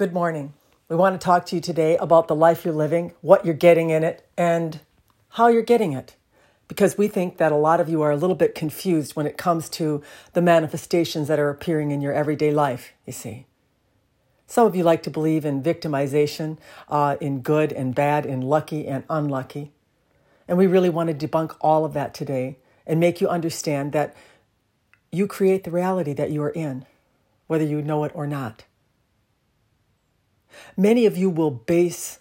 Good morning. We want to talk to you today about the life you're living, what you're getting in it, and how you're getting it. Because we think that a lot of you are a little bit confused when it comes to the manifestations that are appearing in your everyday life, you see. Some of you like to believe in victimization, uh, in good and bad, in lucky and unlucky. And we really want to debunk all of that today and make you understand that you create the reality that you are in, whether you know it or not. Many of you will base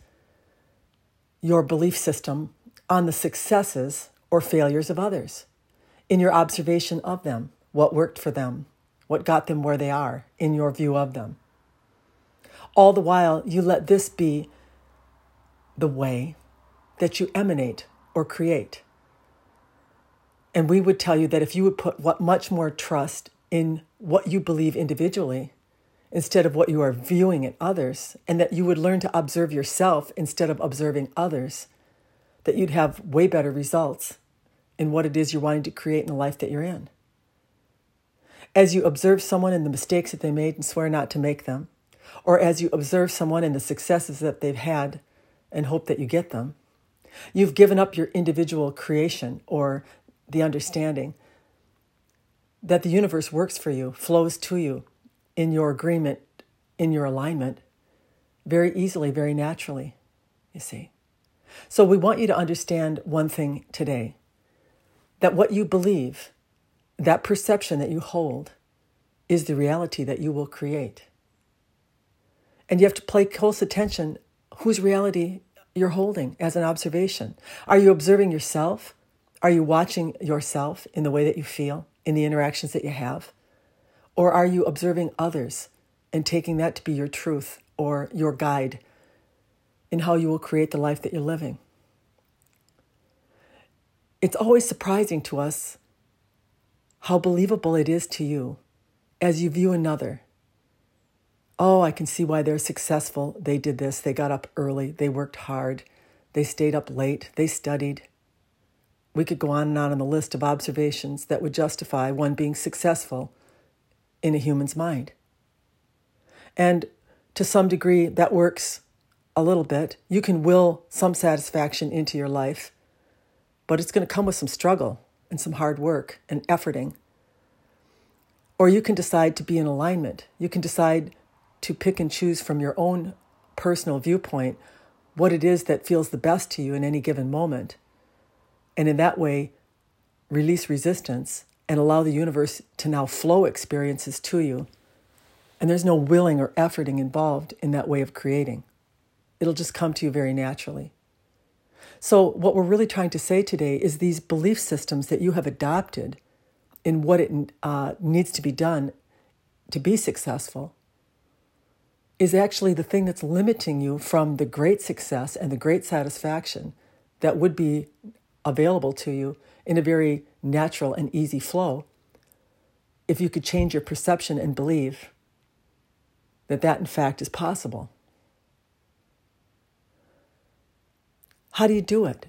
your belief system on the successes or failures of others, in your observation of them, what worked for them, what got them where they are, in your view of them. All the while, you let this be the way that you emanate or create. And we would tell you that if you would put what much more trust in what you believe individually instead of what you are viewing in others, and that you would learn to observe yourself instead of observing others, that you'd have way better results in what it is you're wanting to create in the life that you're in. As you observe someone and the mistakes that they made and swear not to make them, or as you observe someone and the successes that they've had and hope that you get them, you've given up your individual creation or the understanding that the universe works for you, flows to you, in your agreement, in your alignment, very easily, very naturally, you see. So we want you to understand one thing today that what you believe, that perception that you hold, is the reality that you will create. And you have to pay close attention whose reality you're holding as an observation. Are you observing yourself? Are you watching yourself in the way that you feel, in the interactions that you have? Or are you observing others and taking that to be your truth or your guide in how you will create the life that you're living? It's always surprising to us how believable it is to you as you view another. Oh, I can see why they're successful. They did this. They got up early. They worked hard. They stayed up late. They studied. We could go on and on on the list of observations that would justify one being successful in a human's mind. And to some degree, that works a little bit. You can will some satisfaction into your life, but it's going to come with some struggle and some hard work and efforting. Or you can decide to be in alignment. You can decide to pick and choose from your own personal viewpoint what it is that feels the best to you in any given moment. And in that way, release resistance and allow the universe to now flow experiences to you. And there's no willing or efforting involved in that way of creating. It'll just come to you very naturally. So, what we're really trying to say today is these belief systems that you have adopted in what it uh, needs to be done to be successful is actually the thing that's limiting you from the great success and the great satisfaction that would be available to you in a very natural and easy flow if you could change your perception and believe that that in fact is possible. How do you do it?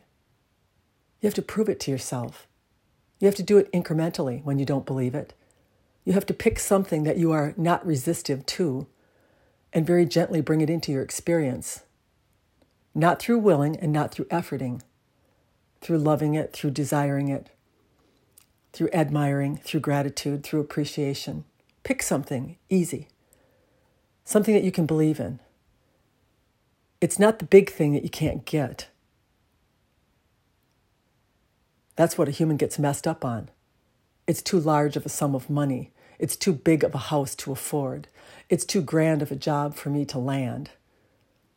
You have to prove it to yourself. You have to do it incrementally when you don't believe it. You have to pick something that you are not resistive to and very gently bring it into your experience. Not through willing and not through efforting, through loving it, through desiring it, through admiring, through gratitude, through appreciation. Pick something easy, something that you can believe in. It's not the big thing that you can't get. That's what a human gets messed up on. It's too large of a sum of money. It's too big of a house to afford. It's too grand of a job for me to land.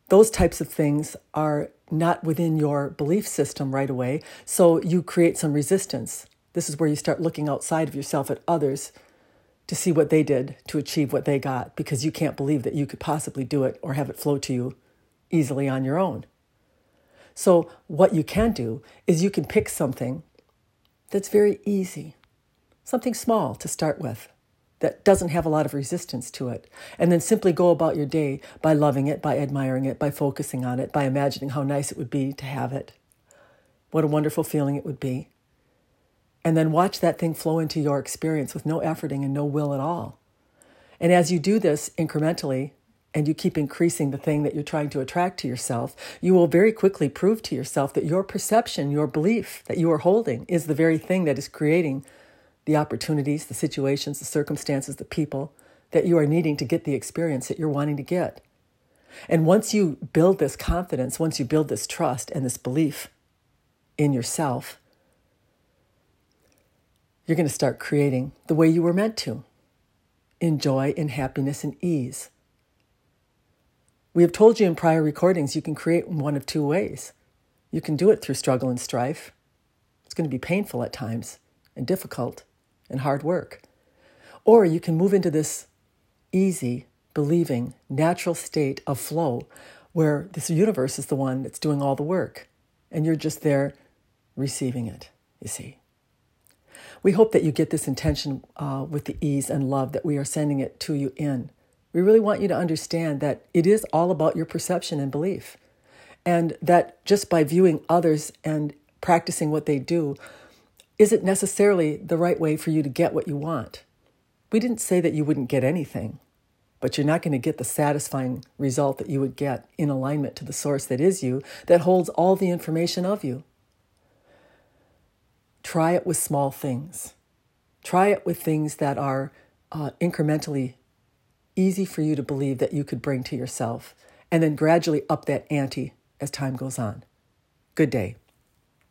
Those types of things are not within your belief system right away, so you create some resistance. This is where you start looking outside of yourself at others to see what they did to achieve what they got because you can't believe that you could possibly do it or have it flow to you easily on your own. So, what you can do is you can pick something that's very easy, something small to start with that doesn't have a lot of resistance to it, and then simply go about your day by loving it, by admiring it, by focusing on it, by imagining how nice it would be to have it. What a wonderful feeling it would be and then watch that thing flow into your experience with no efforting and no will at all. And as you do this incrementally, and you keep increasing the thing that you're trying to attract to yourself, you will very quickly prove to yourself that your perception, your belief that you are holding is the very thing that is creating the opportunities, the situations, the circumstances, the people that you are needing to get the experience that you're wanting to get. And once you build this confidence, once you build this trust and this belief in yourself, you're going to start creating the way you were meant to in joy, in happiness, and ease. We have told you in prior recordings you can create in one of two ways. You can do it through struggle and strife. It's going to be painful at times and difficult and hard work. Or you can move into this easy, believing, natural state of flow where this universe is the one that's doing all the work and you're just there receiving it, you see. We hope that you get this intention uh, with the ease and love that we are sending it to you in. We really want you to understand that it is all about your perception and belief. And that just by viewing others and practicing what they do isn't necessarily the right way for you to get what you want. We didn't say that you wouldn't get anything, but you're not going to get the satisfying result that you would get in alignment to the source that is you, that holds all the information of you. Try it with small things. Try it with things that are uh, incrementally easy for you to believe that you could bring to yourself, and then gradually up that ante as time goes on. Good day.